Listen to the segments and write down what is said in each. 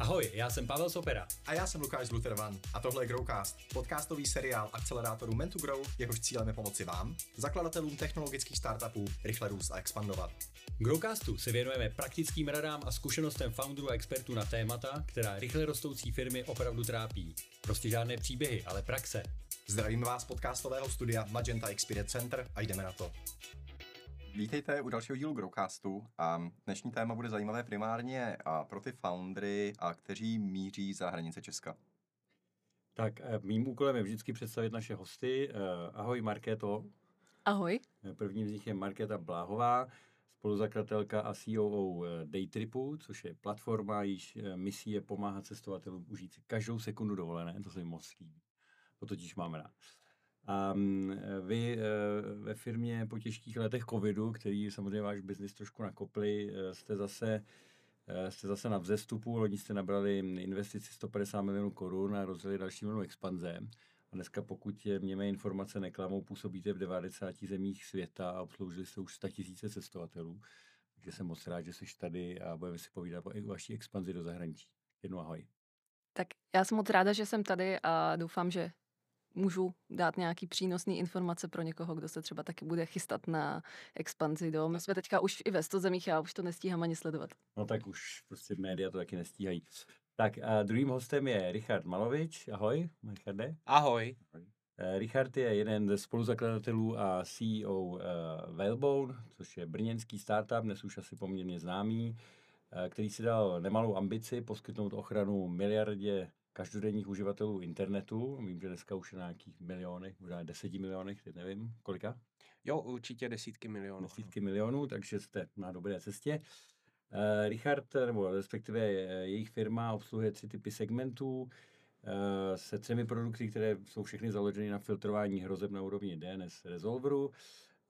Ahoj, já jsem Pavel Sopera. A já jsem Lukáš Zlutervan a tohle je Growcast, podcastový seriál akcelerátoru Mentu Grow, jehož cílem je pomoci vám, zakladatelům technologických startupů, rychle růst a expandovat. Growcastu se věnujeme praktickým radám a zkušenostem founderů a expertů na témata, která rychle rostoucí firmy opravdu trápí. Prostě žádné příběhy, ale praxe. Zdravím vás z podcastového studia Magenta Experience Center a jdeme na to. Vítejte u dalšího dílu Growcastu a dnešní téma bude zajímavé primárně a pro ty foundry, a kteří míří za hranice Česka. Tak eh, mým úkolem je vždycky představit naše hosty. Eh, ahoj Markéto. Ahoj. Eh, první z nich je Markéta Bláhová, spoluzakladatelka a COO Daytripu, což je platforma, již misí je pomáhat cestovatelům užít si každou sekundu dovolené, to se mi moc líbí. To totiž mám rád. A mm, vy ve firmě po těžkých letech covidu, který samozřejmě váš biznis trošku nakopli, jste zase jste zase na vzestupu, loni jste nabrali investici 150 milionů korun a rozjeli další milionů expanze. A dneska, pokud mě mé informace neklamou, působíte v 90 zemích světa a obsloužili jste už 100 tisíce cestovatelů. Takže jsem moc rád, že jsi tady a budeme si povídat o vaší expanzi do zahraničí. Jednou ahoj. Tak já jsem moc ráda, že jsem tady a doufám, že můžu dát nějaký přínosný informace pro někoho, kdo se třeba taky bude chystat na expanzi do. My jsme teďka už i ve 100 zemích, já už to nestíhám ani sledovat. No tak už prostě média to taky nestíhají. Tak a druhým hostem je Richard Malovič. Ahoj, Richarde. Ahoj. Ahoj. Eh, Richard je jeden ze spoluzakladatelů a CEO uh, eh, Whalebone, což je brněnský startup, dnes už asi poměrně známý, uh, který si dal nemalou ambici poskytnout ochranu miliardě každodenních uživatelů internetu. Vím, že dneska už je na nějakých milionech, možná deseti milionech, teď nevím, kolika? Jo, určitě desítky milionů. Desítky milionů, takže jste na dobré cestě. Uh, Richard, nebo respektive jejich firma obsluhuje tři typy segmentů uh, se třemi produkty, které jsou všechny založeny na filtrování hrozeb na úrovni DNS Resolveru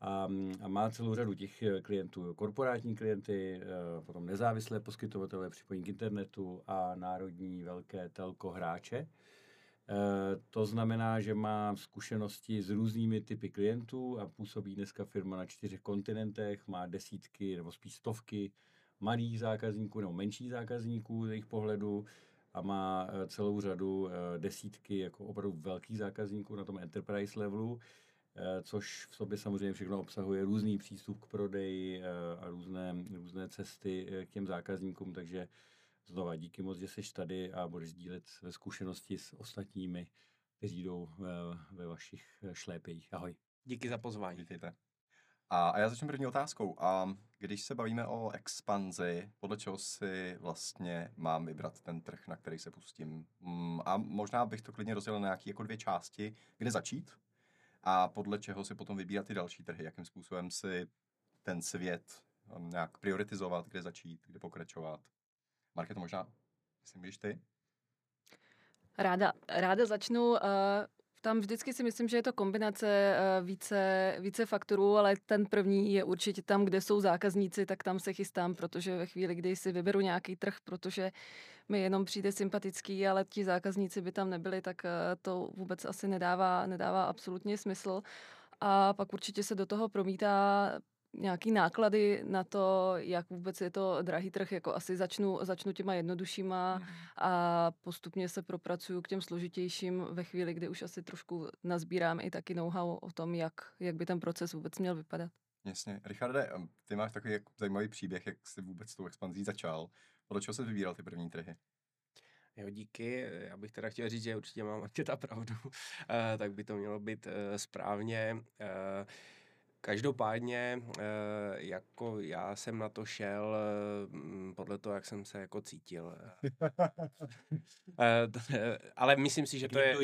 a, a má celou řadu těch eh, klientů, korporátní klienty, eh, potom nezávislé poskytovatele připojení k internetu a národní velké telko hráče. Eh, to znamená, že má zkušenosti s různými typy klientů a působí dneska firma na čtyřech kontinentech, má desítky nebo spíš stovky malých zákazníků nebo menších zákazníků z jejich pohledu a má celou řadu desítky jako opravdu velkých zákazníků na tom enterprise levelu. Eh, což v sobě samozřejmě všechno obsahuje různý přístup k prodeji eh, a různé, různé cesty eh, k těm zákazníkům, takže znova díky moc, že jsi tady a budeš sdílet své zkušenosti s ostatními, kteří jdou ve vašich šlépejích. Ahoj. Díky za pozvání. Vítejte. A, a já začnu první otázkou. A když se bavíme o expanzi, podle čeho si vlastně mám vybrat ten trh, na který se pustím? Mm, a možná bych to klidně rozdělil na nějaké jako dvě části, kde začít a podle čeho si potom vybírat ty další trhy, jakým způsobem si ten svět um, nějak prioritizovat, kde začít, kde pokračovat. Marke, to možná, myslím, když ty? Ráda, ráda začnu. Uh, tam vždycky si myslím, že je to kombinace uh, více, více faktorů, ale ten první je určitě tam, kde jsou zákazníci, tak tam se chystám, protože ve chvíli, kdy si vyberu nějaký trh, protože mi jenom přijde sympatický, ale ti zákazníci by tam nebyli, tak uh, to vůbec asi nedává, nedává absolutně smysl. A pak určitě se do toho promítá nějaký náklady na to, jak vůbec je to drahý trh, jako asi začnu, začnu těma jednoduššíma mhm. a postupně se propracuju k těm složitějším ve chvíli, kdy už asi trošku nazbírám i taky know-how o tom, jak, jak by ten proces vůbec měl vypadat. Jasně. Richarde, ty máš takový zajímavý příběh, jak jsi vůbec s tou expanzí začal. Podle čeho jsi vybíral ty první trhy? Jo, díky. Já bych teda chtěl říct, že určitě mám ta pravdu, uh, tak by to mělo být uh, správně. Každopádně, eh, jako já jsem na to šel mm, podle toho, jak jsem se jako cítil. Eh, ale myslím si, že to je...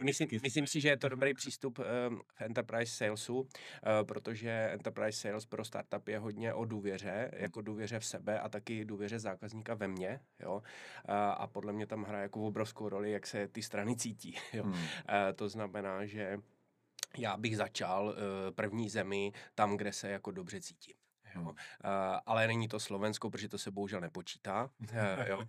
Myslím, myslím si, že je to dobrý přístup eh, v enterprise salesu, protože enterprise sales pro startup je hodně o důvěře, jako důvěře v sebe a taky důvěře zákazníka ve mně. Jo? A podle mě tam hraje jako obrovskou roli, jak se ty strany cítí. Jo? Hmm. To znamená, že já bych začal uh, první zemi tam, kde se jako dobře cítím. Jo. Uh, ale není to Slovensko, protože to se bohužel nepočítá. Uh, jo. Uh,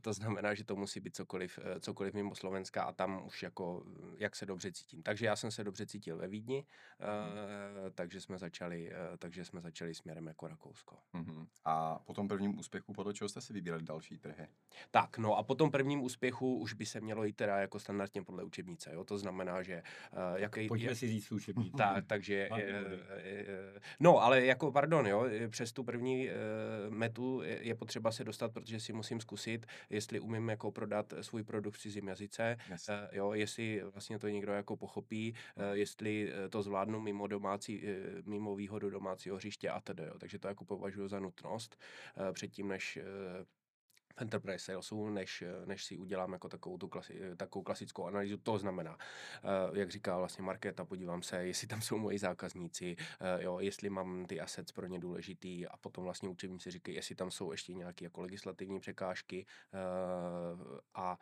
to znamená, že to musí být cokoliv, cokoliv mimo Slovenska a tam už jako, jak se dobře cítím. Takže já jsem se dobře cítil ve Vídni, uh, takže jsme začali, takže jsme začali směrem jako Rakousko. Uh-huh. A po tom prvním úspěchu, podle čeho jste si vybírali další trhy? Tak, no a po tom prvním úspěchu už by se mělo jít teda jako standardně podle učebnice, jo? To znamená, že... Uh, jaký, Pojďme jak, si říct učebnice. Tak, takže... Uh, uh, no, ale jako, pardon, jo, přes tu první uh, metu je potřeba se dostat, protože si musím zkusit, jestli umím jako prodat svůj produkt v cizím jazyce, yes. uh, jo, jestli vlastně to někdo jako pochopí, uh, jestli to zvládnu mimo domácí, mimo výhodu domácího hřiště a tedy, jo. Takže to jako považuji za nutnost předtím, než uh, enterprise salesu, než, než si udělám jako takovou, tu klasi, takovou klasickou analýzu. To znamená, uh, jak říká vlastně Markéta, podívám se, jestli tam jsou moji zákazníci, uh, jo, jestli mám ty assets pro ně důležitý a potom vlastně učebníci říkají, jestli tam jsou ještě nějaké jako legislativní překážky uh, a,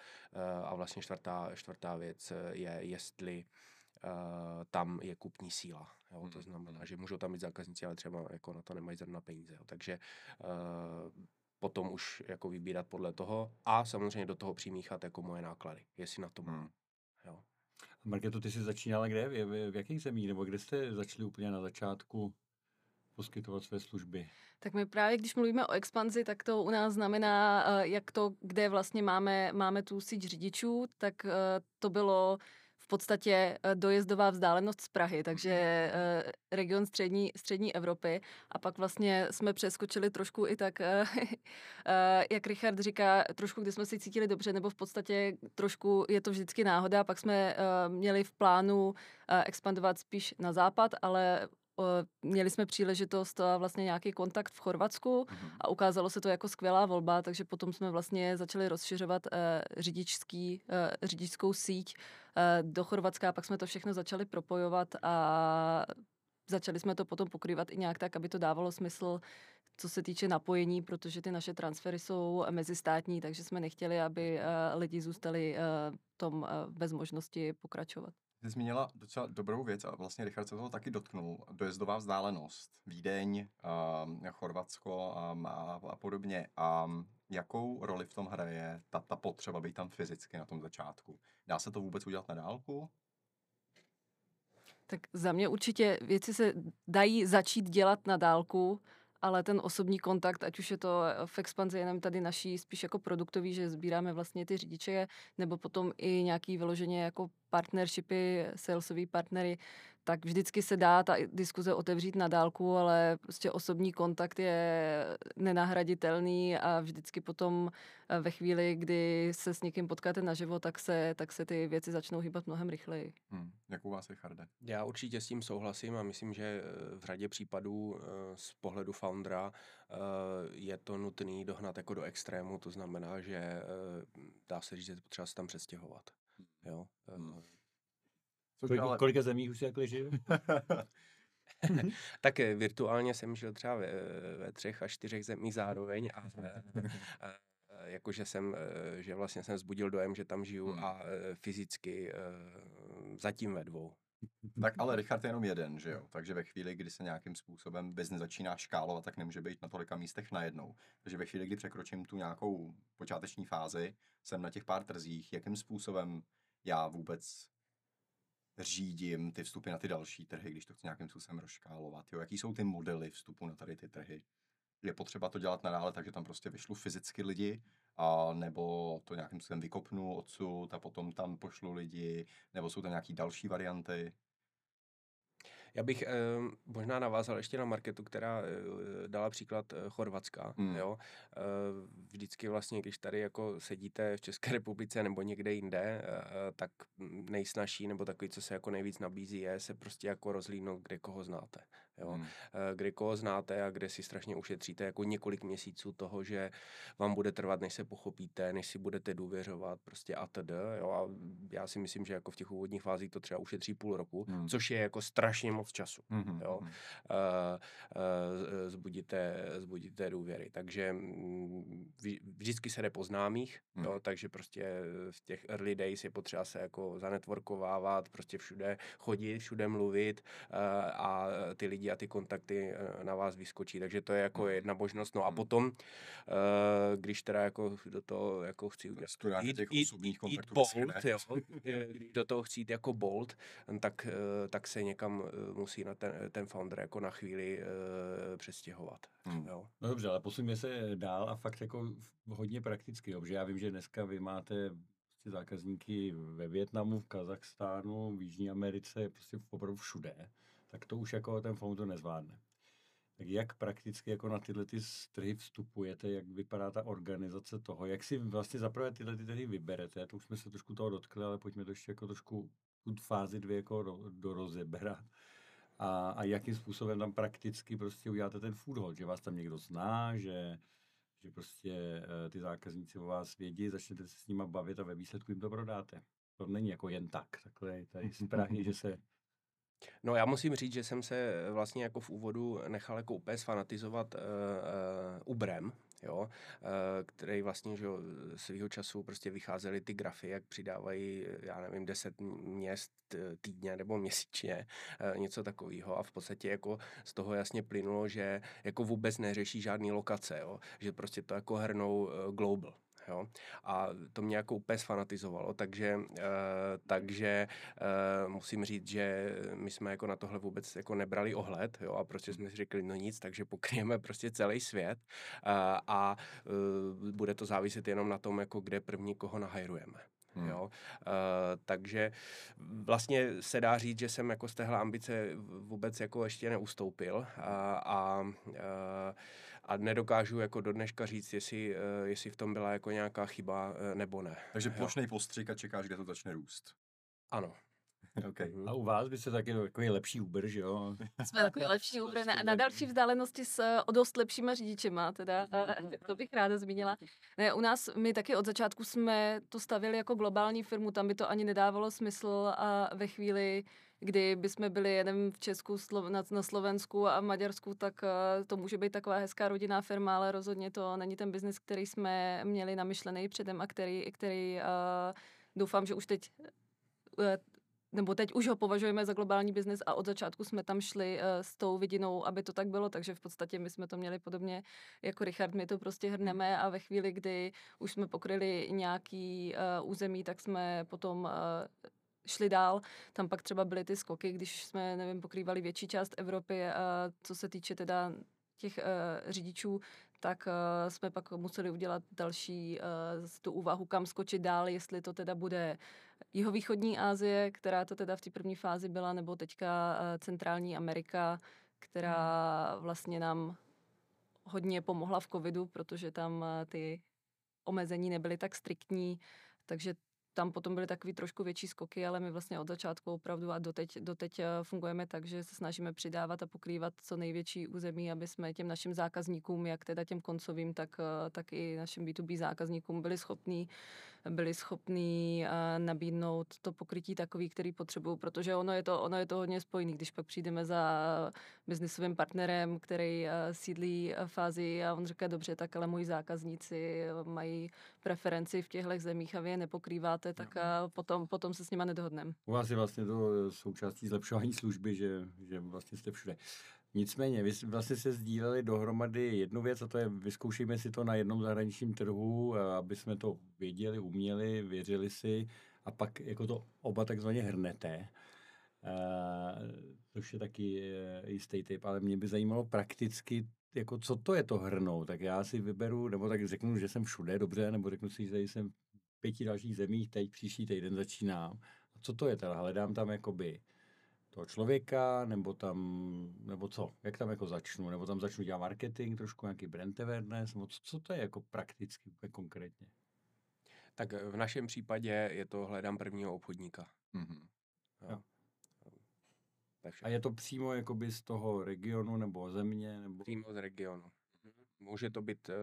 a vlastně čtvrtá, čtvrtá věc je, jestli uh, tam je kupní síla. Jo? To hmm, znamená, hmm. že můžou tam být zákazníci, ale třeba jako na to nemají zrovna peníze. Jo? Takže uh, potom už jako vybírat podle toho a samozřejmě do toho přimíchat jako moje náklady, jestli na to mám. Hmm. Jo. Marketo, ty jsi začínala kde? V, v, v jakých zemích? Nebo kde jste začali úplně na začátku poskytovat své služby? Tak my právě, když mluvíme o expanzi, tak to u nás znamená, eh, jak to, kde vlastně máme, máme tu síť řidičů, tak eh, to bylo v podstatě eh, dojezdová vzdálenost z Prahy, takže eh, region střední, střední Evropy. A pak vlastně jsme přeskočili trošku i tak, eh, jak Richard říká, trošku, kde jsme si cítili dobře, nebo v podstatě trošku je to vždycky náhoda. Pak jsme měli v plánu expandovat spíš na západ, ale měli jsme příležitost a vlastně nějaký kontakt v Chorvatsku mhm. a ukázalo se to jako skvělá volba, takže potom jsme vlastně začali rozšiřovat řidičský, řidičskou síť do Chorvatska, pak jsme to všechno začali propojovat a začali jsme to potom pokrývat i nějak tak, aby to dávalo smysl, co se týče napojení, protože ty naše transfery jsou mezistátní, takže jsme nechtěli, aby lidi zůstali tom bez možnosti pokračovat. Ty zmínila docela dobrou věc a vlastně Richard se toho taky dotknul. Dojezdová vzdálenost, Vídeň, uh, Chorvatsko um, a, a podobně. A um, jakou roli v tom hraje ta, ta potřeba být tam fyzicky na tom začátku? Dá se to vůbec udělat na dálku? Tak za mě určitě věci se dají začít dělat na dálku, ale ten osobní kontakt, ať už je to v expanzi jenom tady naší spíš jako produktový, že sbíráme vlastně ty řidiče, nebo potom i nějaký vyloženě jako partnershipy, salesový partnery, tak vždycky se dá ta diskuze otevřít na dálku, ale prostě osobní kontakt je nenahraditelný a vždycky potom eh, ve chvíli, kdy se s někým potkáte naživo, tak se, tak se ty věci začnou hýbat mnohem rychleji. Hmm. Jak u vás, Richarde? Já určitě s tím souhlasím a myslím, že eh, v řadě případů eh, z pohledu foundera je to nutný dohnat jako do extrému, to znamená, že dá se říct, že je potřeba se tam přestěhovat. Jo? Hmm. Kolik, ale... Kolika zemí už si jakli žiju? tak eh, virtuálně jsem žil třeba ve, ve třech a čtyřech zemích zároveň a, a, a jakože jsem, eh, že vlastně jsem zbudil dojem, že tam žiju hmm. a eh, fyzicky zatím ve dvou. Tak ale Richard je jenom jeden, že jo? Takže ve chvíli, kdy se nějakým způsobem business začíná škálovat, tak nemůže být na tolika místech najednou. Takže ve chvíli, kdy překročím tu nějakou počáteční fázi, jsem na těch pár trzích, jakým způsobem já vůbec řídím ty vstupy na ty další trhy, když to chci nějakým způsobem rozškálovat. Jo? Jaký jsou ty modely vstupu na tady ty trhy? Je potřeba to dělat nadále, takže tam prostě vyšlu fyzicky lidi, a nebo to nějakým způsobem vykopnu odsud a potom tam pošlu lidi, nebo jsou tam nějaké další varianty? Já bych eh, možná navázal ještě na marketu, která eh, dala příklad eh, Chorvatska. Hmm. Jo? Eh, vždycky vlastně, když tady jako sedíte v České republice nebo někde jinde, eh, tak nejsnažší nebo takový, co se jako nejvíc nabízí, je se prostě jako rozlídnout, kde koho znáte. Jo? Hmm. Eh, kde koho znáte a kde si strašně ušetříte jako několik měsíců toho, že vám bude trvat, než se pochopíte, než si budete důvěřovat prostě a td. Jo? A já si myslím, že jako v těch úvodních fázích to třeba ušetří půl roku, hmm. což je jako strašně moc času. Hmm. Jo? Uh, uh, zbudíte, zbudíte důvěry. Takže mm, vždycky se jde po známých, hmm. jo? takže prostě v těch early days je potřeba se jako zanetworkovávat, prostě všude chodit, všude mluvit uh, a ty lidi prostředí a ty kontakty eh, na vás vyskočí, takže to je jako hmm. jedna možnost. No a hmm. potom, když teda jako do toho jako chci udělat, jít, jít, jít, jít bold, jo, když do toho chci jít jako bold, tak, tak se někam musí na ten, ten founder jako na chvíli přestěhovat. Hmm. Jo. No dobře, ale posuníme se dál a fakt jako hodně prakticky, jo, protože já vím, že dneska vy máte prostě zákazníky ve Větnamu, v Kazachstánu, v Jižní Americe, prostě opravdu všude, tak to už jako ten founder nezvládne. Tak jak prakticky jako na tyhle ty trhy vstupujete, jak vypadá ta organizace toho, jak si vlastně zaprvé tyhle ty trhy vyberete, to už jsme se trošku toho dotkli, ale pojďme to ještě jako trošku tu fázi dvě jako do, do. A, a jakým způsobem tam prakticky prostě uděláte ten food hall, že vás tam někdo zná, že že prostě uh, ty zákazníci o vás vědí, začnete se s nimi bavit a ve výsledku jim to prodáte. To není jako jen tak, takhle tady správně, že se No já musím říct, že jsem se vlastně jako v úvodu nechal jako úplně sfanatizovat uh, uh, Ubrem, jo, eh, který vlastně že svýho času prostě vycházely ty grafy, jak přidávají, já nevím, deset měst eh, týdně nebo měsíčně, eh, něco takového a v podstatě jako z toho jasně plynulo, že jako vůbec neřeší žádný lokace, jo, že prostě to jako hrnou global. Jo? A to mě jako úplně sfanatizovalo, takže, uh, takže uh, musím říct, že my jsme jako na tohle vůbec jako nebrali ohled jo? a prostě jsme si řekli, no nic, takže pokryjeme prostě celý svět uh, a uh, bude to záviset jenom na tom, jako kde první koho nahajrujeme. Hmm. Jo? Uh, takže vlastně se dá říct, že jsem jako z téhle ambice vůbec jako ještě neustoupil a, a uh, a nedokážu jako do dneška říct, jestli, uh, jestli v tom byla jako nějaká chyba uh, nebo ne. Takže plošný postřik a čekáš, kde to začne růst. Ano. Okay. A u vás byste taky takový lepší Uber, že jo? Jsme takový lepší Uber na, na další vzdálenosti s o dost lepšíma řidičema, teda to bych ráda zmínila. Ne, u nás my taky od začátku jsme to stavili jako globální firmu, tam by to ani nedávalo smysl a ve chvíli, kdy bychom byli jenom v Česku, na, Slovensku a Maďarsku, tak eh, to může být taková hezká rodinná firma, ale rozhodně to není ten biznis, který jsme měli namyšlený předem a který, který uh, doufám, že už teď uh, nebo teď už ho považujeme za globální biznis a od začátku jsme tam šli uh, s tou vidinou, aby to tak bylo, takže v podstatě my jsme to měli podobně jako Richard, my to prostě hrneme a ve chvíli, kdy už jsme pokryli nějaký uh, území, tak jsme potom uh, šli dál. Tam pak třeba byly ty skoky, když jsme, nevím, pokrývali větší část Evropy a co se týče teda těch uh, řidičů, tak uh, jsme pak museli udělat další uh, tu úvahu, kam skočit dál, jestli to teda bude jihovýchodní Asie, která to teda v té první fázi byla, nebo teďka uh, centrální Amerika, která hmm. vlastně nám hodně pomohla v covidu, protože tam uh, ty omezení nebyly tak striktní, takže tam potom byly takový trošku větší skoky, ale my vlastně od začátku opravdu a doteď, doteď eh, fungujeme tak, že se snažíme přidávat a pokrývat co největší území, aby jsme těm našim zákazníkům, jak teda těm koncovým, tak, eh, tak i našim B2B zákazníkům byli schopní byli schopní uh, nabídnout to pokrytí takový, který potřebují, protože ono je, to, ono je to hodně spojený, když pak přijdeme za biznisovým partnerem, který uh, sídlí v fázi a on říká, dobře, tak ale moji zákazníci mají preferenci v těchto zemích a vy je nepokrýváte, tak potom, potom se s nima nedohodneme. U vás je vlastně to součástí zlepšování služby, že, že vlastně jste všude. Nicméně, vy vlastně se sdíleli dohromady jednu věc a to je, vyzkoušíme si to na jednom zahraničním trhu, aby jsme to věděli, uměli, věřili si a pak jako to oba takzvaně hrnete. Uh, což je taky uh, jistý typ, ale mě by zajímalo prakticky, jako co to je to hrnout. Tak já si vyberu, nebo tak řeknu, že jsem všude, dobře, nebo řeknu si, že jsem v pěti dalších zemích, teď příští týden začínám. A co to je teda? Hledám tam jakoby toho člověka, nebo tam, nebo co? Jak tam jako začnu? Nebo tam začnu dělat marketing, trošku nějaký brand awareness, nebo co, co to je jako prakticky, konkrétně? Tak v našem případě je to hledám prvního obchodníka. Mm-hmm. Jo. A je to přímo jakoby z toho regionu nebo země? Nebo... Přímo z regionu. Mhm. Může to být uh,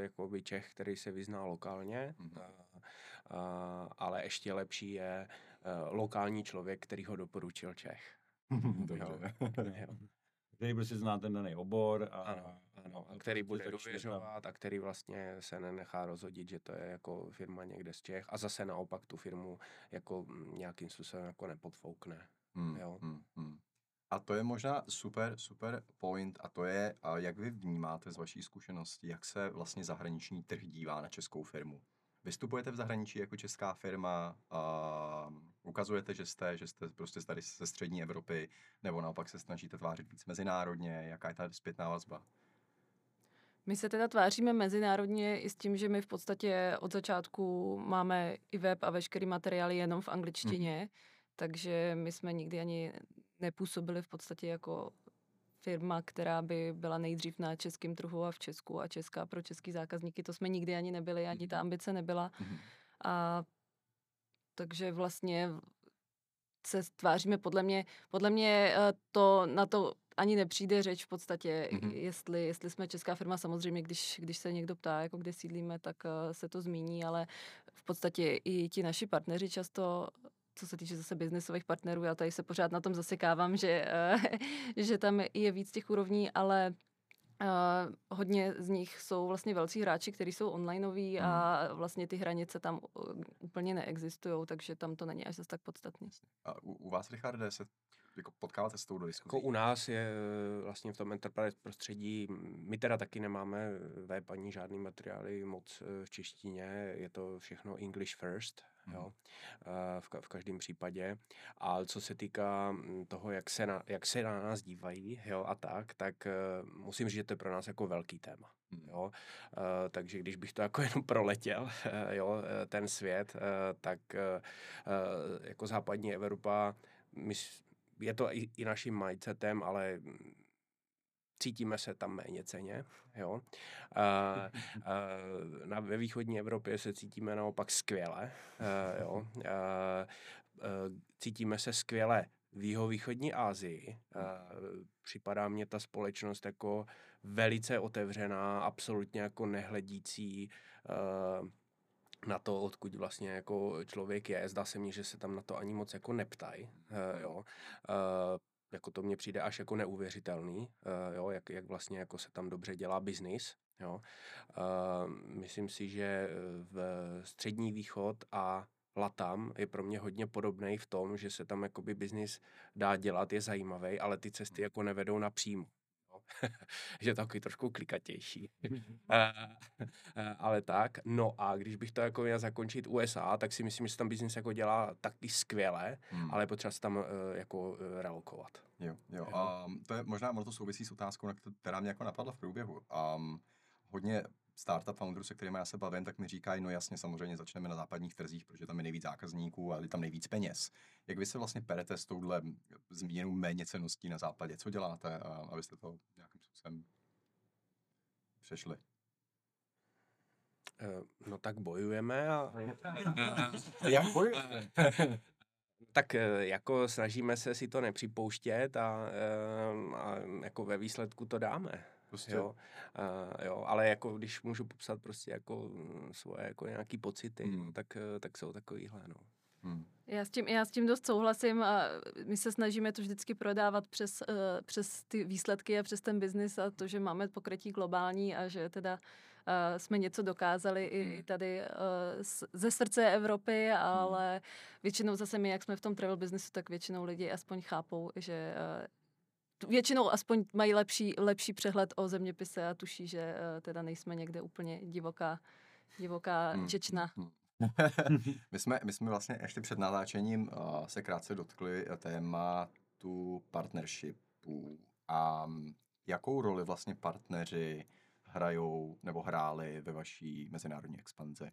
jakoby Čech, který se vyzná lokálně, mm-hmm. uh, uh, ale ještě lepší je uh, lokální člověk, který ho doporučil Čech. Dobře. který prostě zná ten daný obor. A, ano, ano, a který bude důvěřovat a který vlastně se nenechá rozhodit, že to je jako firma někde z Čech a zase naopak tu firmu jako nějakým způsobem jako nepodfoukne. Hmm, jo? Hmm, hmm. A to je možná super, super point a to je, jak vy vnímáte z vaší zkušenosti, jak se vlastně zahraniční trh dívá na českou firmu. Vystupujete v zahraničí jako česká firma, a ukazujete, že jste, že jste prostě tady ze střední Evropy, nebo naopak se snažíte tvářit víc mezinárodně, jaká je ta zpětná vazba? My se teda tváříme mezinárodně i s tím, že my v podstatě od začátku máme i web a veškerý materiály jenom v angličtině, mm. takže my jsme nikdy ani nepůsobili v podstatě jako firma, která by byla nejdřív na českém trhu a v Česku a česká pro český zákazníky. To jsme nikdy ani nebyli, ani ta mhm. ambice nebyla. Mm. A takže vlastně se tváříme podle mě, podle mě eh, to na to ani nepřijde řeč v podstatě, mm-hmm. jestli, jestli jsme česká firma, samozřejmě, když, když se někdo ptá, jako kde sídlíme, tak uh, se to zmíní, ale v podstatě i ti naši partneři často co se týče zase biznesových partnerů, já tady se pořád na tom zasekávám, že, uh, že tam je víc těch úrovní, ale Uh, hodně z nich jsou vlastně velcí hráči, kteří jsou onlineoví mm. a vlastně ty hranice tam úplně neexistují, takže tam to není až zase tak podstatné. A u, u vás, Richarde, se jako potkáváte s touto diskuzí? Jako u nás je eh, vlastně v tom enterprise prostředí, my teda taky nemáme web ani žádný materiály moc eh, v češtině, je to všechno English first. Jo, eh, v, v každém případě. A co se týká hm, toho, jak se na, jak se na nás dívají, jo, a tak, tak musím říct, že to je pro nás jako velký téma. Hmm. Jo? Uh, takže když bych to jako jenom proletěl, jo, ten svět, tak jako západní Evropa, my, je to i, i naším mindsetem, ale cítíme se tam méně ceně. Jo? A, a, na, ve východní Evropě se cítíme naopak skvěle. A, jo? A, a, cítíme se skvěle v jihovýchodní Asii. A, připadá mně ta společnost jako velice otevřená, absolutně jako nehledící. A, na to, odkud vlastně jako člověk je. Zdá se mně, že se tam na to ani moc jako neptají. Jo. Jako to mně přijde až jako neuvěřitelný, uh, jo, jak, jak vlastně jako se tam dobře dělá biznis. Jo. Uh, myslím si, že v střední východ a Latam je pro mě hodně podobný v tom, že se tam jakoby biznis dá dělat, je zajímavý, ale ty cesty jako nevedou napřímo. že je takový trošku klikatější. ale tak. No a když bych to jako měl zakončit USA, tak si myslím, že se tam biznis jako dělá taky skvěle, hmm. ale potřeba se tam uh, jako uh, relokovat. Jo, jo. Um, to je možná, ono to souvisí s otázkou, která mě jako napadla v průběhu. Um, hodně startup founderů, se kterými já se bavím, tak mi říkají, no jasně, samozřejmě začneme na západních trzích, protože tam je nejvíc zákazníků a je tam nejvíc peněz. Jak vy se vlastně perete s touhle zmíněnou méněceností na západě? Co děláte, abyste to nějakým způsobem přešli? Eh, no tak bojujeme a... Jak bojujeme? tak eh, jako snažíme se si to nepřipouštět a, eh, a jako ve výsledku to dáme. Prostě. Jo, uh, jo, ale jako když můžu popsat prostě jako mm, svoje jako nějaký pocity, hmm. tak, eh, tak jsou takovýhle, no. Hmm. Já, s tím, já s tím dost souhlasím a my se snažíme to vždycky prodávat přes, uh, přes ty výsledky a přes ten biznis a to, že máme pokrytí globální a že teda uh, jsme něco dokázali i hmm. tady uh, ze srdce Evropy, hmm. ale hmm. většinou zase my, jak jsme v tom travel biznesu, tak většinou lidi aspoň chápou, že uh, většinou aspoň mají lepší, lepší přehled o zeměpise a tuší, že uh, teda nejsme někde úplně divoká, divoká hmm. Čečna. Hmm. my, jsme, my jsme vlastně ještě před natáčením uh, se krátce dotkli tématu partnershipů a jakou roli vlastně partneři hrajou nebo hráli ve vaší mezinárodní expanzi?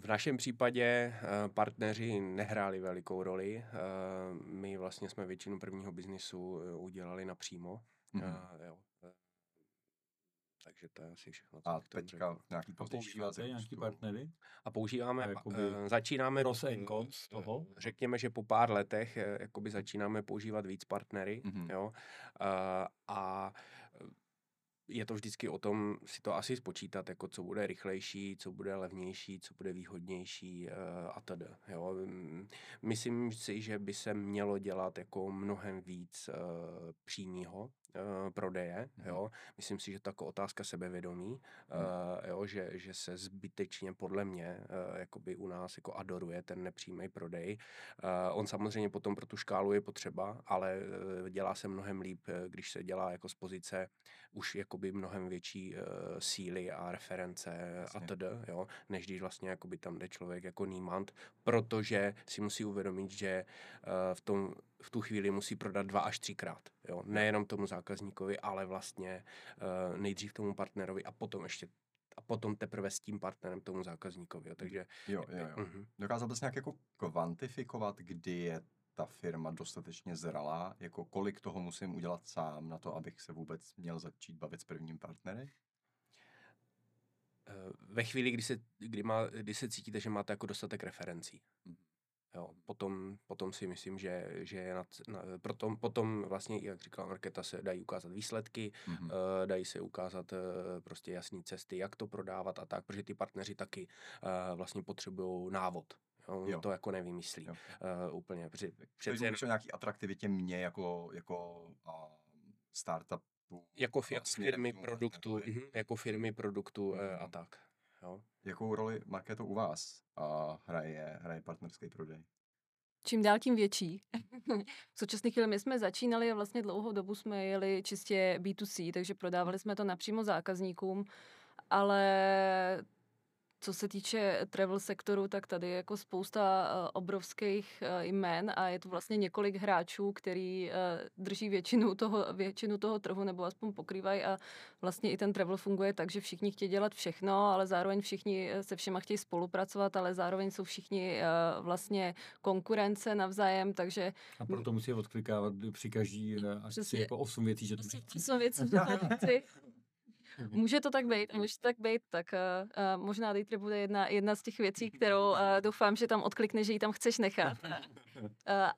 V našem případě eh, partneři nehráli velikou roli. Eh, my vlastně jsme většinu prvního biznisu eh, udělali napřímo. Mm-hmm. Jo. Takže to je asi všechno. A teďka nějaký používáte nějaký partnery? A používáme, a začínáme... Pros and cons toho? Řekněme, že po pár letech jakoby začínáme používat víc partnery. Mm-hmm. Jo. A, a je to vždycky o tom si to asi spočítat, jako co bude rychlejší, co bude levnější, co bude výhodnější uh, a tedy. Jo. Myslím si, že by se mělo dělat jako mnohem víc uh, přímého uh, prodeje. Mm. Jo. Myslím si, že to jako otázka sebevědomí, uh, jo, že, že se zbytečně podle mě uh, jakoby u nás jako adoruje ten nepřímý prodej. Uh, on samozřejmě potom pro tu škálu je potřeba, ale uh, dělá se mnohem líp, když se dělá jako z pozice už jakoby mnohem větší uh, síly a reference Jasně. a td., jo, než když vlastně jakoby tam jde člověk jako nímant, protože si musí uvědomit, že uh, v tom v tu chvíli musí prodat dva až třikrát. Jo? Nejenom tomu zákazníkovi, ale vlastně uh, nejdřív tomu partnerovi a potom ještě a potom teprve s tím partnerem tomu zákazníkovi. Jo? Takže, jo, jo, jo. Uh-huh. Dokázal bys nějak jako kvantifikovat, kdy je ta firma dostatečně zralá, jako kolik toho musím udělat sám na to, abych se vůbec měl začít bavit s prvním partnery? Eh, ve chvíli, kdy se, kdy, má, kdy se cítíte, že máte jako dostatek referencí. Mhm. Jo, potom, potom si myslím, že, že je nad, na, potom, potom vlastně, jak říkala Marketa, se dají ukázat výsledky, mm-hmm. uh, dají se ukázat uh, prostě jasné cesty, jak to prodávat a tak, protože ty partneři taky uh, vlastně potřebují návod. Jo, jo. to jako nevymyslí jo. Uh, úplně. Při, přece jen... o nějaký atraktivitě mě jako, jako uh, startup jako vlastně firmy produktu, mm-hmm, jako firmy produktu mm-hmm. a tak. Jo. Jakou roli marketu u vás a hraje, hraje partnerský prodej? Čím dál tím větší. v současné chvíli my jsme začínali a vlastně dlouhou dobu jsme jeli čistě B2C, takže prodávali jsme to napřímo zákazníkům, ale co se týče travel sektoru, tak tady je jako spousta uh, obrovských uh, jmen a je to vlastně několik hráčů, který uh, drží většinu toho, většinu toho trhu nebo aspoň pokrývají a vlastně i ten travel funguje tak, že všichni chtějí dělat všechno, ale zároveň všichni se všema chtějí spolupracovat, ale zároveň jsou všichni vlastně konkurence navzájem, takže... A proto musí odklikávat při každý akci jako 8 věcí, že to 8 věcí, že to. Může to tak být, může to tak být, tak uh, uh, možná Dejtry bude jedna, jedna z těch věcí, kterou uh, doufám, že tam odklikne, že ji tam chceš nechat. Uh,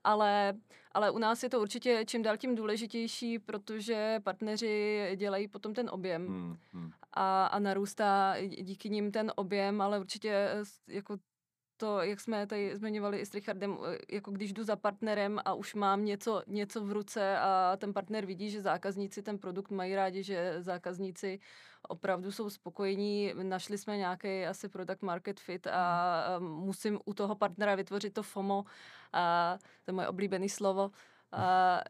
ale, ale u nás je to určitě čím dál tím důležitější, protože partneři dělají potom ten objem hmm, hmm. A, a narůstá díky nim ten objem, ale určitě jako to, jak jsme tady zmiňovali i s Richardem, eh, jako když jdu za partnerem a už mám něco, něco v ruce a ten partner vidí, že zákazníci ten produkt mají rádi, že zákazníci opravdu jsou spokojení, našli jsme nějaký asi product market fit a hmm. musím u toho partnera vytvořit to FOMO, a to je moje oblíbené slovo, a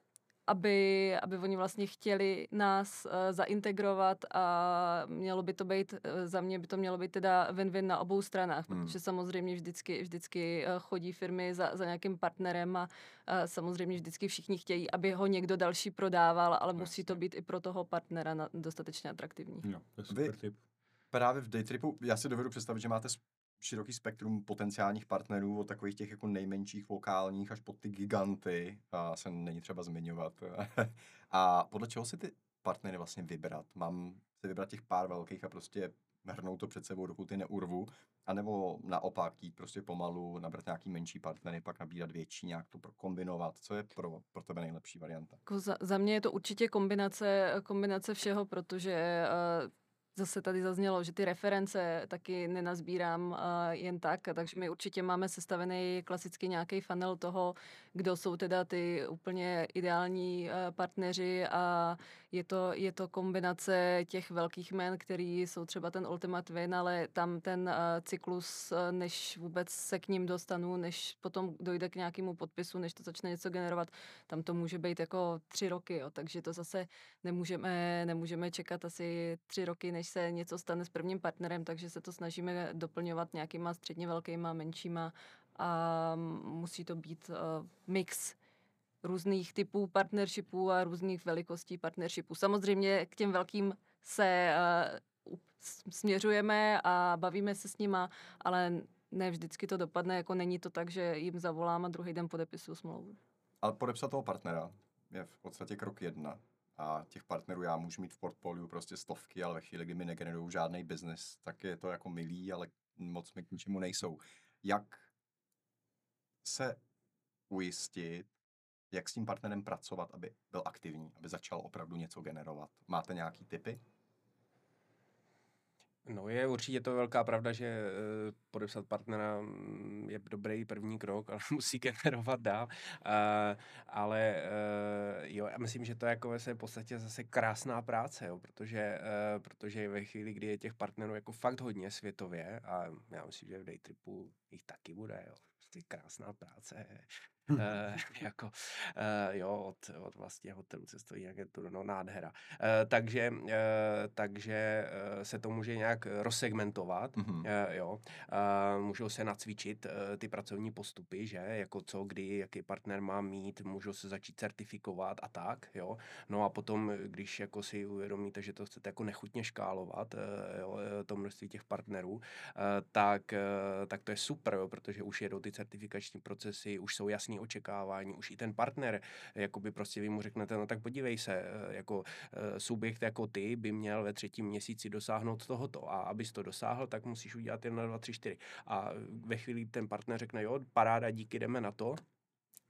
aby, aby oni vlastně chtěli nás uh, zaintegrovat a mělo by to být, uh, za mě by to mělo být teda win-win na obou stranách, hmm. protože samozřejmě vždycky, vždycky uh, chodí firmy za, za nějakým partnerem a uh, samozřejmě vždycky všichni chtějí, aby ho někdo další prodával, ale musí to být i pro toho partnera na, dostatečně atraktivní. No, to je super Vy, Právě v Daytripu, já si dovedu představit, že máte široký spektrum potenciálních partnerů, od takových těch jako nejmenších lokálních až po ty giganty, a se není třeba zmiňovat. a podle čeho si ty partnery vlastně vybrat? Mám si vybrat těch pár velkých a prostě hrnout to před sebou, dokud ty neurvu, anebo naopak jít prostě pomalu, nabrat nějaký menší partnery, pak nabírat větší, nějak to kombinovat. Co je pro, pro tebe nejlepší varianta? Jako za, za mě je to určitě kombinace, kombinace všeho, protože uh, zase tady zaznělo, že ty reference taky nenazbírám uh, jen tak, takže my určitě máme sestavený klasicky nějaký funnel toho, kdo jsou teda ty úplně ideální uh, partneři a je to, je to kombinace těch velkých men, který jsou třeba ten ultimate win, ale tam ten uh, cyklus, uh, než vůbec se k ním dostanu, než potom dojde k nějakému podpisu, než to začne něco generovat, tam to může být jako tři roky, jo, takže to zase nemůžeme, nemůžeme čekat asi tři roky, než se něco stane s prvním partnerem, takže se to snažíme doplňovat nějakýma středně velkýma, menšíma a musí to být uh, mix různých typů partnershipů a různých velikostí partnershipů. Samozřejmě k těm velkým se uh, směřujeme a bavíme se s nima, ale ne vždycky to dopadne, jako není to tak, že jim zavolám a druhý den podepisuju smlouvu. Ale podepsat toho partnera je v podstatě krok jedna a těch partnerů já můžu mít v portfoliu prostě stovky, ale ve chvíli, kdy mi negenerují žádný biznis, tak je to jako milý, ale moc mi k ničemu nejsou. Jak se ujistit, jak s tím partnerem pracovat, aby byl aktivní, aby začal opravdu něco generovat? Máte nějaký typy? No je určitě to velká pravda, že uh, podepsat partnera mm, je dobrý první krok, ale musí generovat dál. Uh, ale uh, jo, já myslím, že to je jako v podstatě zase krásná práce, jo, protože, protože ve chvíli, kdy je těch partnerů jako fakt hodně světově a já myslím, že v Daytripu jich taky bude, jo, prostě krásná práce, uh, jako, uh, jo, od, od vlastně hotelu cestovní agenturu, no nádhera. Uh, takže, uh, takže se to může nějak rozsegmentovat, mm-hmm. uh, jo, uh, můžou se nacvičit uh, ty pracovní postupy, že, jako co, kdy, jaký partner má mít, můžou se začít certifikovat a tak, jo, no a potom, když jako si uvědomíte, že to chcete jako nechutně škálovat, uh, jo, to množství těch partnerů, uh, tak, uh, tak to je super, jo, protože už jedou ty certifikační procesy, už jsou jasný očekávání, už i ten partner, jakoby prostě vy mu řeknete, no tak podívej se, eh, jako eh, subjekt jako ty by měl ve třetím měsíci dosáhnout tohoto a abys to dosáhl, tak musíš udělat 1, 2, 3, 4. A ve chvíli ten partner řekne, jo, paráda, díky, jdeme na to,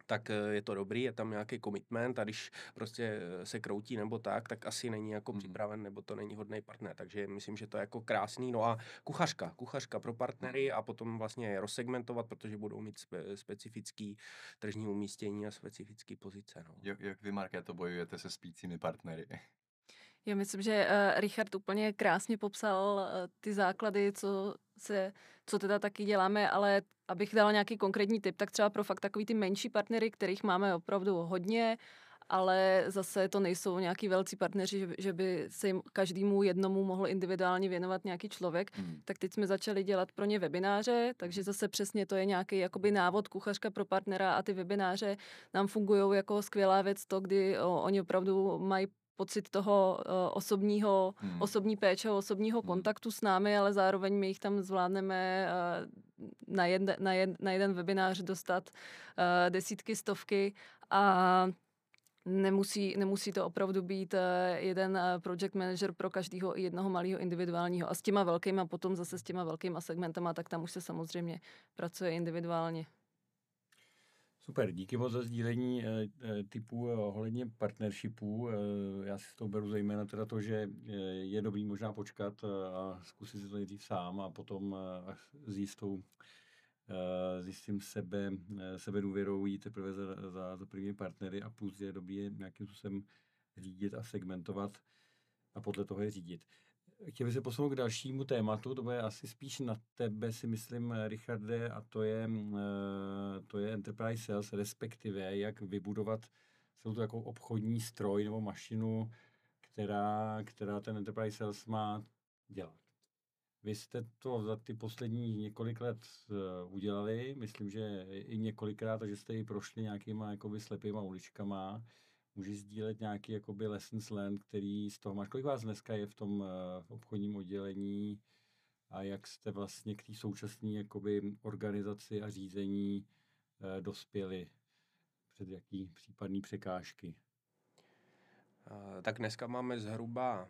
tak eh, je to dobrý, je tam nějaký commitment a když prostě eh, se kroutí nebo tak, tak asi není jako hmm. připraven nebo to není hodný partner. Takže myslím, že to je jako krásný. No a kuchařka, kuchařka pro partnery a potom vlastně je rozsegmentovat, protože budou mít spe, specifický tržní umístění a specifické pozice. No. Jak, jak vy, to bojujete se spícími partnery? Já myslím, že uh, Richard úplně krásně popsal uh, ty základy, co se, co teda taky děláme, ale abych dala nějaký konkrétní tip, tak třeba pro fakt takový ty menší partnery, kterých máme opravdu hodně, ale zase to nejsou nějaký velcí partneři, že, že by se jim každému jednomu mohl individuálně věnovat nějaký člověk, hmm. tak teď jsme začali dělat pro ně webináře, takže zase přesně to je nějaký jakoby návod kuchařka pro partnera a ty webináře nám fungují jako skvělá věc to, kdy o, oni opravdu mají pocit toho uh, osobního, hmm. osobní péče, osobního hmm. kontaktu s námi, ale zároveň my jich tam zvládneme uh, na, jed, na, jed, na jeden webinář dostat uh, desítky, stovky a Nemusí, nemusí to opravdu být jeden project manager pro každého i jednoho malého individuálního. A s těma velkýma, potom zase s těma velkýma segmentama, tak tam už se samozřejmě pracuje individuálně. Super, díky moc za sdílení e, typů ohledně partnershipů. Já si toho beru zejména teda to, že je dobrý možná počkat a zkusit si to nejdřív sám a potom s jistou s jistým sebe, sebe důvěrou jít teprve za, za, za první partnery a plus je dobrý nějakým způsobem řídit a segmentovat a podle toho je řídit. Chtěl bych se posunout k dalšímu tématu, to bude asi spíš na tebe, si myslím, Richarde, a to je, eh, to je Enterprise Sales, respektive jak vybudovat celou tu jako obchodní stroj nebo mašinu, která, která ten Enterprise Sales má dělat. Vy jste to za ty poslední několik let uh, udělali, myslím, že i několikrát, takže jste i prošli nějakýma jakoby slepýma uličkama můžeš sdílet nějaký jakoby lessons learned, který z toho máš. Kolik vás dneska je v tom uh, obchodním oddělení a jak jste vlastně k té současné jakoby organizaci a řízení uh, dospěli? Před jaký případný překážky? Uh, tak dneska máme zhruba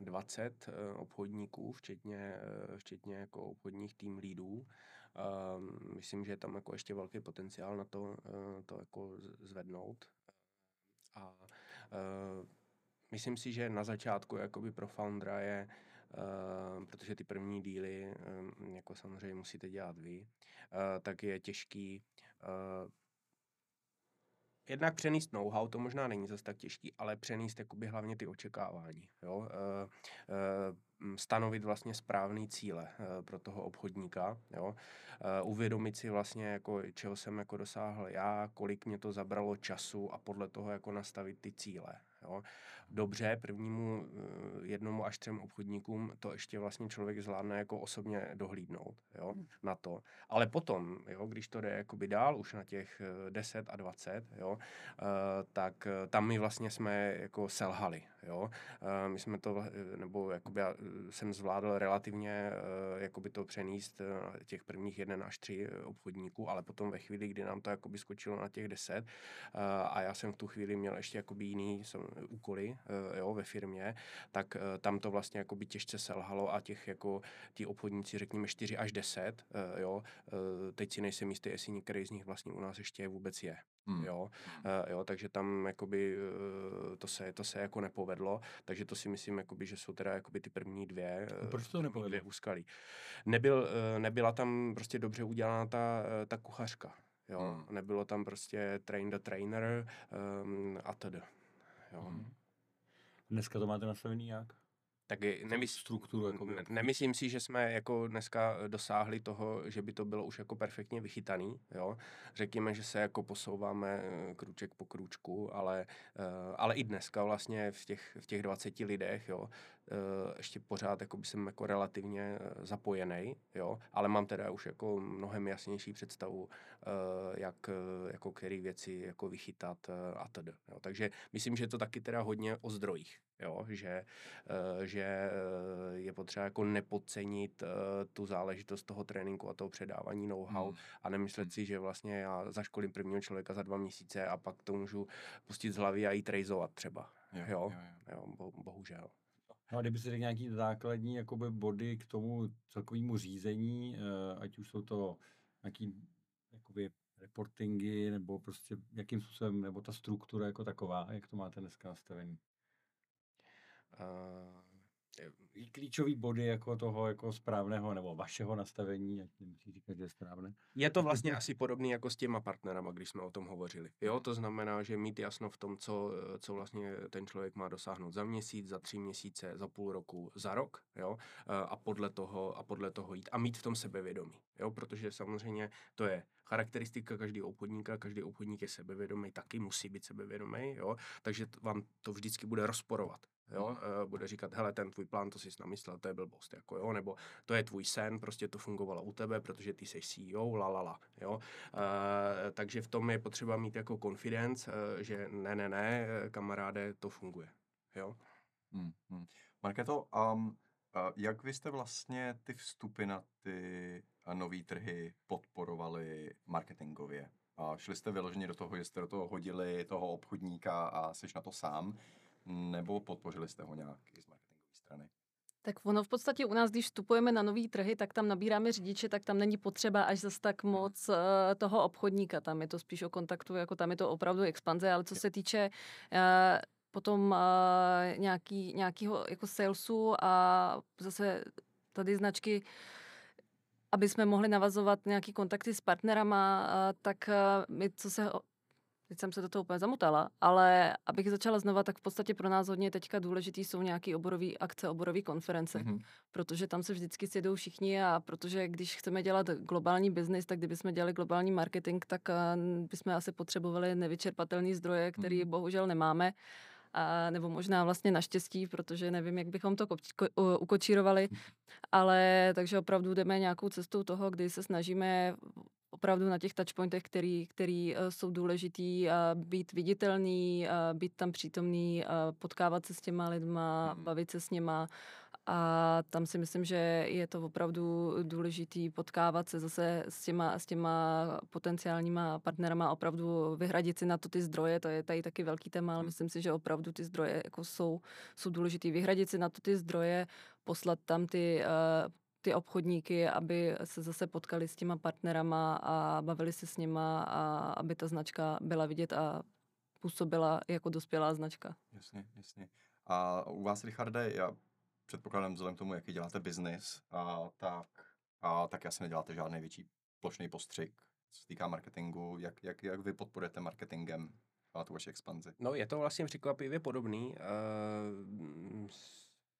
20 uh, obchodníků, včetně, včetně jako obchodních tým lídů. Myslím, že je tam jako ještě velký potenciál na to, to jako zvednout. A uh, myslím si, že na začátku jakoby pro foundera je, uh, protože ty první díly, um, jako samozřejmě musíte dělat vy, uh, tak je těžký uh, jednak přenést know-how, to možná není zase tak těžký, ale přenést hlavně ty očekávání. Jo? Uh, uh, stanovit vlastně správný cíle uh, pro toho obchodníka, jo? Uh, uvědomit si vlastně, jako, čeho jsem jako dosáhl já, kolik mě to zabralo času a podle toho jako nastavit ty cíle. Jo? Dobře, prvnímu eh, jednomu až třem obchodníkům to ještě vlastně člověk zvládne jako osobně dohlídnout jo? Hmm. na to. Ale potom, jo, když to jde jakoby dál, už na těch 10 a 20, jo, tak tam my vlastně jsme jako selhali. Jo? Uh, my jsme to, nebo jakoby já jsem zvládl relativně jakoby to přenést těch prvních jeden až tři obchodníků, ale potom ve chvíli, kdy nám to jakoby skočilo na těch 10 uh, a já jsem v tu chvíli měl ještě jakoby jiný úkoly jo, ve firmě, tak tam to vlastně jako by těžce selhalo a těch jako ti obchodníci, řekněme 4 až 10, jo, teď si nejsem jistý, jestli některý z nich vlastně u nás ještě vůbec je. Hmm. Jo, uh, jo, takže tam jakoby uh, to se, to se jako nepovedlo, takže to si myslím, jakoby, že jsou teda jakoby ty první dvě. Uh, proč to nepovedlo? Dvě úskalí. Nebyl, uh, nebyla tam prostě dobře udělána ta, uh, ta kuchařka. Jo, hmm. nebylo tam prostě train the trainer um, a tedy. Jo. Hmm. Dneska to máte nastavený jak? Tak nemysl, strukturu. Jako ne, nemyslím si, že jsme jako dneska dosáhli toho, že by to bylo už jako perfektně vychytaný. Jo? Řekněme, že se jako posouváme eh, kruček po kručku, ale, eh, ale i dneska vlastně v těch, v těch 20 lidech, jo, Eh, ještě pořád jako by jsem jako relativně eh, zapojený, jo, ale mám teda už jako mnohem jasnější představu, eh, jak jako který věci jako vychytat a tedy. Jo. Takže myslím, že to taky teda hodně o zdrojích, jo, že, že je potřeba jako nepodcenit tu záležitost toho tréninku a toho předávání know-how hmm. a nemyslet hmm. si, že vlastně já zaškolím prvního člověka za dva měsíce a pak to můžu pustit z hlavy a jít rejzovat třeba. Jo, jo, jo, jo. jo bohužel. No a kdyby si řekl nějaký základní jakoby body k tomu celkovému řízení, eh, ať už jsou to nějaký jakoby reportingy, nebo prostě jakým způsobem, nebo ta struktura jako taková, jak to máte dneska nastavený? Uh, klíčový body jako toho jako správného nebo vašeho nastavení, ať nemusí říkat, že je správné. Je to vlastně asi podobný jako s těma partnerama, když jsme o tom hovořili. Jo, to znamená, že mít jasno v tom, co, co vlastně ten člověk má dosáhnout za měsíc, za tři měsíce, za půl roku, za rok, jo, a podle toho, a podle toho jít a mít v tom sebevědomí, jo, protože samozřejmě to je charakteristika každého obchodníka, každý obchodník je sebevědomý, taky musí být sebevědomý, jo, takže vám to vždycky bude rozporovat. Jo, uh, bude říkat, hele, ten tvůj plán, to jsi namyslel, to je blbost, jako jo, nebo to je tvůj sen, prostě to fungovalo u tebe, protože ty jsi CEO, la, la, la, jo. Uh, takže v tom je potřeba mít jako confidence, uh, že ne, ne, ne, kamaráde, to funguje, jo. Hmm, hmm. Marketo, um, jak vy jste vlastně ty vstupy na ty nové trhy podporovali marketingově? A šli jste vyloženě do toho, že jste do toho hodili toho obchodníka a jsi na to sám, nebo podpořili jste ho nějak z marketingové strany? Tak ono v podstatě u nás, když vstupujeme na nový trhy, tak tam nabíráme řidiče, tak tam není potřeba až zase tak moc uh, toho obchodníka. Tam je to spíš o kontaktu, jako tam je to opravdu expanze, ale co se týče uh, potom uh, nějaký, nějakýho jako salesu a zase tady značky aby jsme mohli navazovat nějaký kontakty s partnerama, tak my, co se Teď jsem se do toho úplně zamotala, ale abych začala znova, tak v podstatě pro nás hodně teďka důležitý jsou nějaký oborový akce, oborový konference, mm-hmm. protože tam se vždycky sjedou všichni a protože když chceme dělat globální biznis, tak kdybychom dělali globální marketing, tak bychom asi potřebovali nevyčerpatelný zdroje, který mm-hmm. bohužel nemáme. A, nebo možná vlastně naštěstí, protože nevím, jak bychom to ko- ko- ukočírovali, mhm. ale takže opravdu jdeme nějakou cestou toho, kdy se snažíme opravdu na těch touchpointech, který, který uh, jsou důležitý, být viditelný, být tam přítomný, potkávat se s těma lidma, mm. bavit se s něma a tam si myslím, že je to opravdu důležitý potkávat se zase s těma, s těma potenciálníma partnerama, opravdu vyhradit si na to ty zdroje, to je tady taky velký téma, ale hmm. myslím si, že opravdu ty zdroje jako jsou, jsou důležitý. Vyhradit si na to ty zdroje, poslat tam ty uh, ty obchodníky, aby se zase potkali s těma partnerama a bavili se s nima a aby ta značka byla vidět a působila jako dospělá značka. Jasně, jasně. A u vás, Richarde, já předpokládám vzhledem k tomu, jaký děláte biznis, a tak, a tak asi neděláte žádný větší plošný postřik, co se týká marketingu. Jak, jak, jak vy podporujete marketingem a tu vaši expanzi? No, je to vlastně překvapivě podobný. Uh,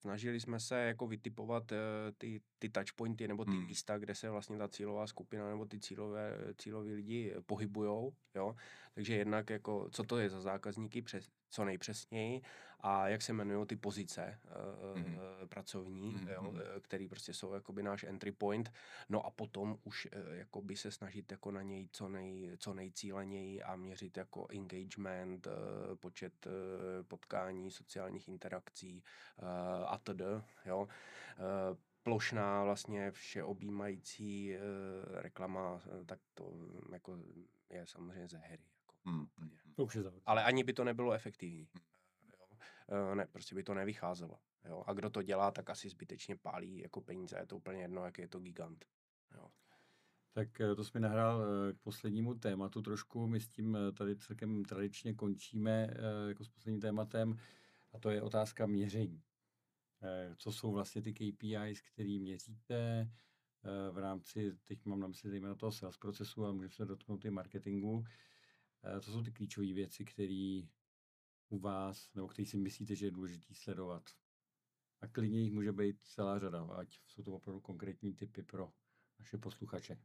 snažili jsme se jako vytipovat uh, ty, ty touchpointy nebo ty hmm. místa, kde se vlastně ta cílová skupina nebo ty cílové, cíloví lidi pohybujou, jo. Takže jednak jako, co to je za zákazníky, přes, co nejpřesněji a jak se jmenují ty pozice uh, mm-hmm. pracovní, mm-hmm. jo, který prostě jsou jakoby náš entry point. No a potom už uh, jakoby se snažit jako na něj co, nej, co nejcíleněji a měřit jako engagement, uh, počet uh, potkání, sociálních interakcí uh, a td. Jo. Uh, plošná vlastně všeobjímající uh, reklama, tak to jako je samozřejmě ze hry. Jako, mm, mm, to už je Ale ani by to nebylo efektivní. Mm. ne, prostě by to nevycházelo. Jo? A kdo to dělá, tak asi zbytečně pálí jako peníze, je to úplně jedno, jak je to gigant. Jo. Tak eh, to jsme nahrál eh, k poslednímu tématu trošku. My s tím tady celkem tradičně končíme jako s posledním tématem a to je otázka měření. Co jsou vlastně ty KPIs, které měříte v rámci, teď mám na mysli zejména toho sales procesu, ale můžeme se dotknout i marketingu. To jsou ty klíčové věci, které u vás, nebo které si myslíte, že je důležité sledovat. A klidně jich může být celá řada, ať jsou to opravdu konkrétní typy pro naše posluchače.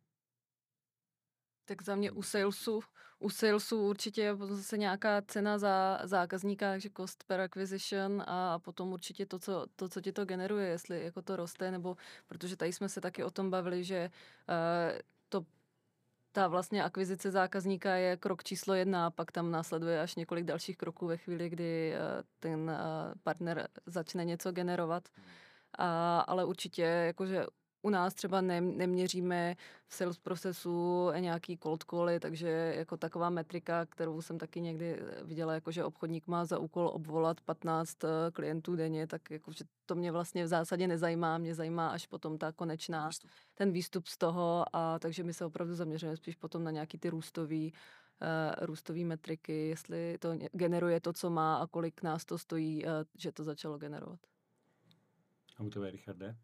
Tak za mě u salesu, u salesu určitě je zase nějaká cena za zákazníka, takže cost per acquisition a potom určitě to, co, to, co ti to generuje, jestli jako to roste, nebo protože tady jsme se taky o tom bavili, že uh, ta vlastně akvizice zákazníka je krok číslo jedna a pak tam následuje až několik dalších kroků ve chvíli, kdy uh, ten uh, partner začne něco generovat. A, ale určitě jakože u nás třeba ne, neměříme v sales procesu nějaký cold cally, takže jako taková metrika, kterou jsem taky někdy viděla, jako že obchodník má za úkol obvolat 15 eh, klientů denně, tak jako, že to mě vlastně v zásadě nezajímá, mě zajímá až potom ta konečná, výstup. ten výstup z toho a takže my se opravdu zaměřujeme spíš potom na nějaký ty růstový uh, růstové metriky, jestli to generuje to, co má a kolik nás to stojí, uh, že to začalo generovat. A u tebe, Richarde?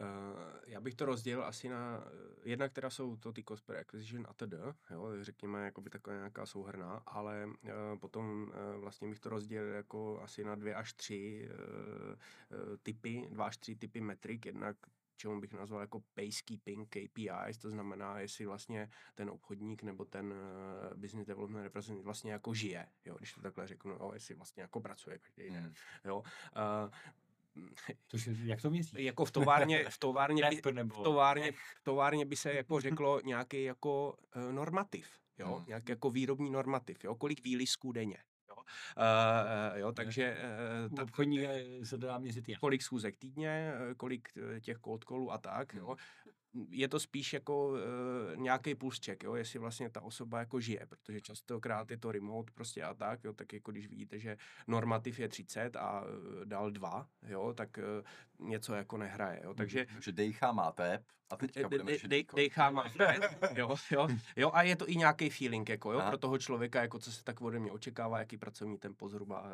Uh, já bych to rozdělil asi na, jedna, která jsou to ty cost per acquisition a td, jo, řekněme, jako by taková nějaká souhrná, ale uh, potom uh, vlastně bych to rozdělil jako asi na dvě až tři uh, typy, dva až tři typy metrik, jednak čemu bych nazval jako pacekeeping KPIs, to znamená, jestli vlastně ten obchodník nebo ten business development representative vlastně jako žije, jo, když to takhle řeknu, jo, jestli vlastně jako pracuje každý den, mm. jo. Uh, Což, jak to myslíš? Jako v továrně, v továrně, by, v továrně, v továrně by se jako řeklo nějaký jako uh, normativ, jo, hmm. nějaký jako výrobní normativ, jo, kolik výlisků denně. Jo, uh, jo takže... Uh, obchodní se dá měřit jak? Kolik schůzek týdně, kolik těch cold callů a tak, hmm. jo je to spíš jako uh, nějaký pulse check, jo, jestli vlastně ta osoba jako žije, protože častokrát je to remote prostě a tak, jo, tak jako když vidíte, že normativ je 30 a uh, dal 2, jo, tak uh, něco jako nehraje, jo, takže... Takže dejchá má tep a teďka budeme de, de, Dejchá má tep, jo, jo, jo, a je to i nějaký feeling, jako jo, a. pro toho člověka, jako co se tak ode mě očekává, jaký pracovní tempo zhruba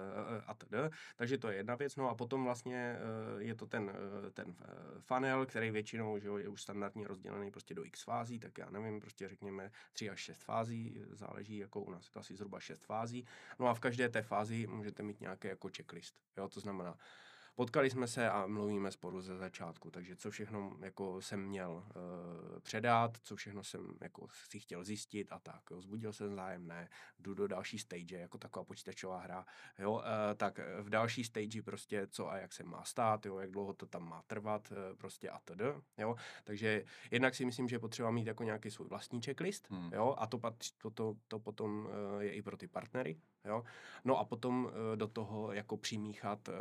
a tedy, takže to je jedna věc, no a potom vlastně je to ten, ten funnel, který většinou, že jo, je už standard standardně rozdělený prostě do x fází, tak já nevím, prostě řekněme 3 až 6 fází, záleží, jako u nás je to asi zhruba 6 fází. No a v každé té fázi můžete mít nějaký jako checklist. Jo, to znamená, Potkali jsme se a mluvíme spolu ze začátku, takže co všechno jako jsem měl uh, předat, co všechno jsem jako si chtěl zjistit a tak. Jo. Zbudil jsem zájem, ne, jdu do další stage, jako taková počítačová hra, jo, uh, tak v další stage prostě co a jak se má stát, jo, jak dlouho to tam má trvat, uh, prostě a td. Jo. Takže jednak si myslím, že je potřeba mít jako nějaký svůj vlastní checklist, hmm. jo, a to, patří, to, to, to potom uh, je i pro ty partnery, jo. No a potom uh, do toho jako přimíchat uh,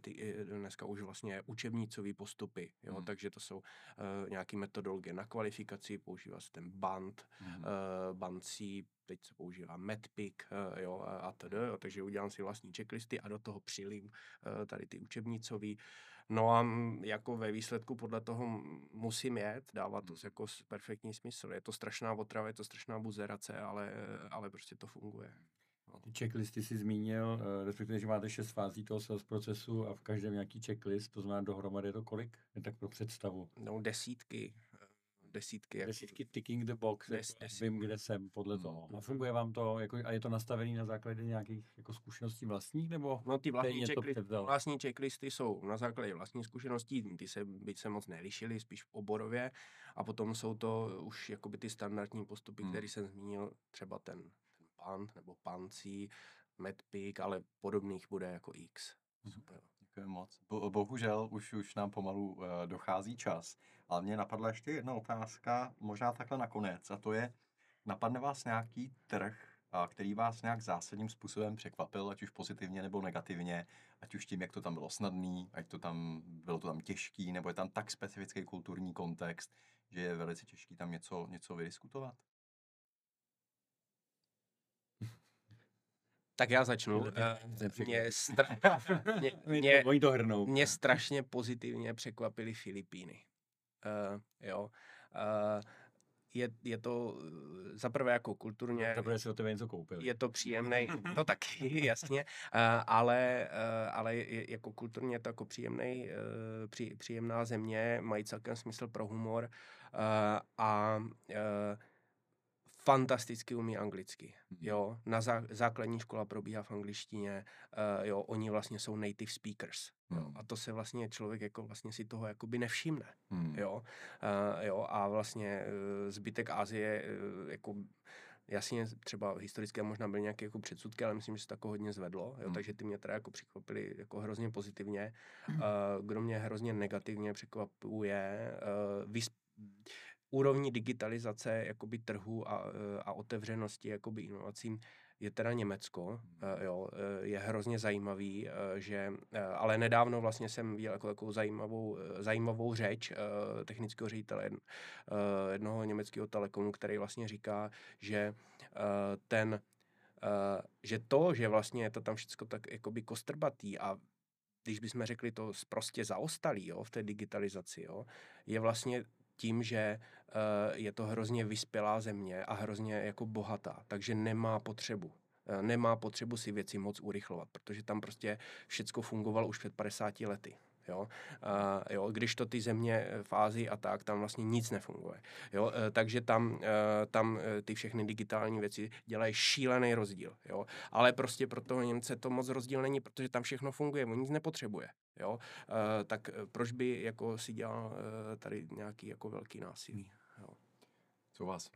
ty dneska už vlastně učebnicové postupy, jo, hmm. takže to jsou uh, nějaké metodologie na kvalifikaci, používá se ten band, hmm. uh, bancí, teď se používá Medpic, uh, jo, a tedy, jo, takže udělám si vlastní checklisty a do toho přilím uh, tady ty učebnicové. No a jako ve výsledku podle toho musím jet, dává to jako perfektní smysl. Je to strašná otrava, je to strašná buzerace, ale, ale prostě to funguje. No. Ty checklisty si zmínil, uh, respektive, že máte šest fází toho sales procesu a v každém nějaký checklist, to znamená dohromady je to kolik? Je tak pro představu. No desítky. Eh, desítky. Desítky ticking the box, des, desítky. vím, kde jsem podle hmm. toho. A funguje vám to, jako, a je to nastavené na základě nějakých jako zkušeností vlastních, nebo No ty vlastní, checkli, vlastní checklisty jsou na základě vlastní zkušeností, ty se, byť se moc nelišily, spíš oborově, a potom jsou to už jakoby ty standardní postupy, hmm. které jsem zmínil, třeba ten Pant nebo Pancí, Medpic, ale podobných bude jako X. Mhm. Super. Děkuji moc. Bo, bohužel už, už nám pomalu uh, dochází čas, ale mě napadla ještě jedna otázka, možná takhle nakonec, a to je, napadne vás nějaký trh, který vás nějak zásadním způsobem překvapil, ať už pozitivně nebo negativně, ať už tím, jak to tam bylo snadný, ať to tam bylo to tam těžký, nebo je tam tak specifický kulturní kontext, že je velice těžký tam něco, něco vydiskutovat? Tak já začnu. Eh, mě, stra... mě, mě, Oni to hrnou. mě strašně pozitivně překvapily Filipíny. Uh, jo. Uh, je, je to zaprvé jako kulturně... Zaprvé si o tebe něco koupil. Je to příjemný, to taky, jasně, uh, ale, uh, ale je, jako kulturně je to jako příjemný, uh, pří, příjemná země, mají celkem smysl pro humor a fantasticky umí anglicky. Mhm. Jo, na zá, základní škola probíhá v angličtině, uh, jo, oni vlastně jsou native speakers. Jo, mhm. a to se vlastně člověk jako vlastně si toho jakoby nevšimne. Hmm. Jo, uh, jo, a vlastně uh, zbytek Asie uh, jako Jasně, třeba historické možná byly nějaké jako předsudky, ale myslím, že se to jako hodně zvedlo, jo, hmm. takže ty mě teda jako překvapily jako hrozně pozitivně. Uh, kdo mě hrozně negativně překvapuje, uh, vysp- úrovní digitalizace jakoby trhu a, e, a otevřenosti jakoby inovacím je teda Německo, e, jo, e, je hrozně zajímavý, že, ale nedávno vlastně jsem viděl jako takovou zajímavou, zajímavou řeč technického ředitele jednoho německého telekomu, který vlastně říká, že ten, že to, že vlastně je to tam všechno tak jakoby kostrbatý a když bychom řekli to prostě zaostalý jo, v té digitalizaci, jo, je vlastně tím, že uh, je to hrozně vyspělá země a hrozně jako bohatá, takže nemá potřebu. Uh, nemá potřebu si věci moc urychlovat, protože tam prostě všecko fungovalo už před 50 lety. Jo? Uh, jo, když to ty země v Ázii a tak, tam vlastně nic nefunguje. Jo? Uh, takže tam, uh, tam ty všechny digitální věci dělají šílený rozdíl. Jo? Ale prostě pro toho Němce to moc rozdíl není, protože tam všechno funguje, on nic nepotřebuje. Jo? Uh, tak proč by jako si dělal uh, tady nějaký jako velký násilí? Jo? Co vás?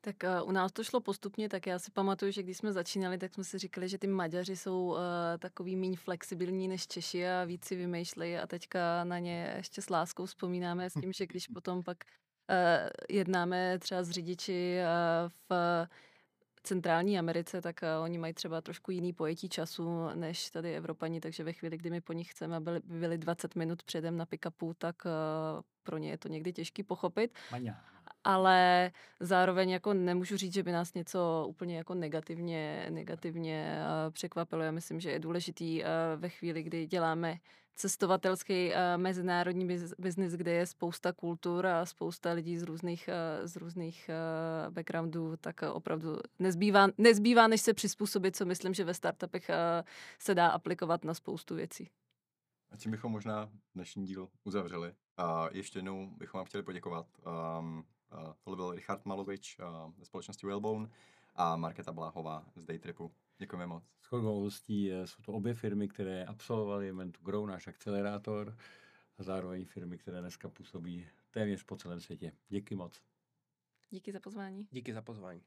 Tak uh, u nás to šlo postupně, tak já si pamatuju, že když jsme začínali, tak jsme si říkali, že ty Maďaři jsou uh, takový méně flexibilní než Češi a víc si vymýšlejí a teďka na ně ještě s láskou vzpomínáme s tím, že když potom pak uh, jednáme třeba s řidiči uh, v centrální Americe, tak uh, oni mají třeba trošku jiný pojetí času než tady Evropani, takže ve chvíli, kdy my po nich chceme, aby byli 20 minut předem na pick-upu, tak uh, pro ně je to někdy těžký pochopit. Maňa ale zároveň jako nemůžu říct, že by nás něco úplně jako negativně, negativně uh, překvapilo. Já myslím, že je důležitý ve chvíli, kdy děláme cestovatelský uh, mezinárodní biznis, kde je spousta kultur a spousta lidí z různých, uh, z různých uh, backgroundů, tak opravdu nezbývá, nezbývá, než se přizpůsobit, co myslím, že ve startupech se dá aplikovat na spoustu věcí. A tím bychom možná dnešní díl uzavřeli. A ještě jednou bychom vám chtěli poděkovat. Um, Uh, tohle byl Richard Malovič uh, ze společnosti Whalebone a Marketa Bláhová z Daytripu. Děkujeme moc. Shodou jsou to obě firmy, které absolvovaly event Grow, náš akcelerátor, a zároveň firmy, které dneska působí téměř po celém světě. Díky moc. Díky za pozvání. Díky za pozvání.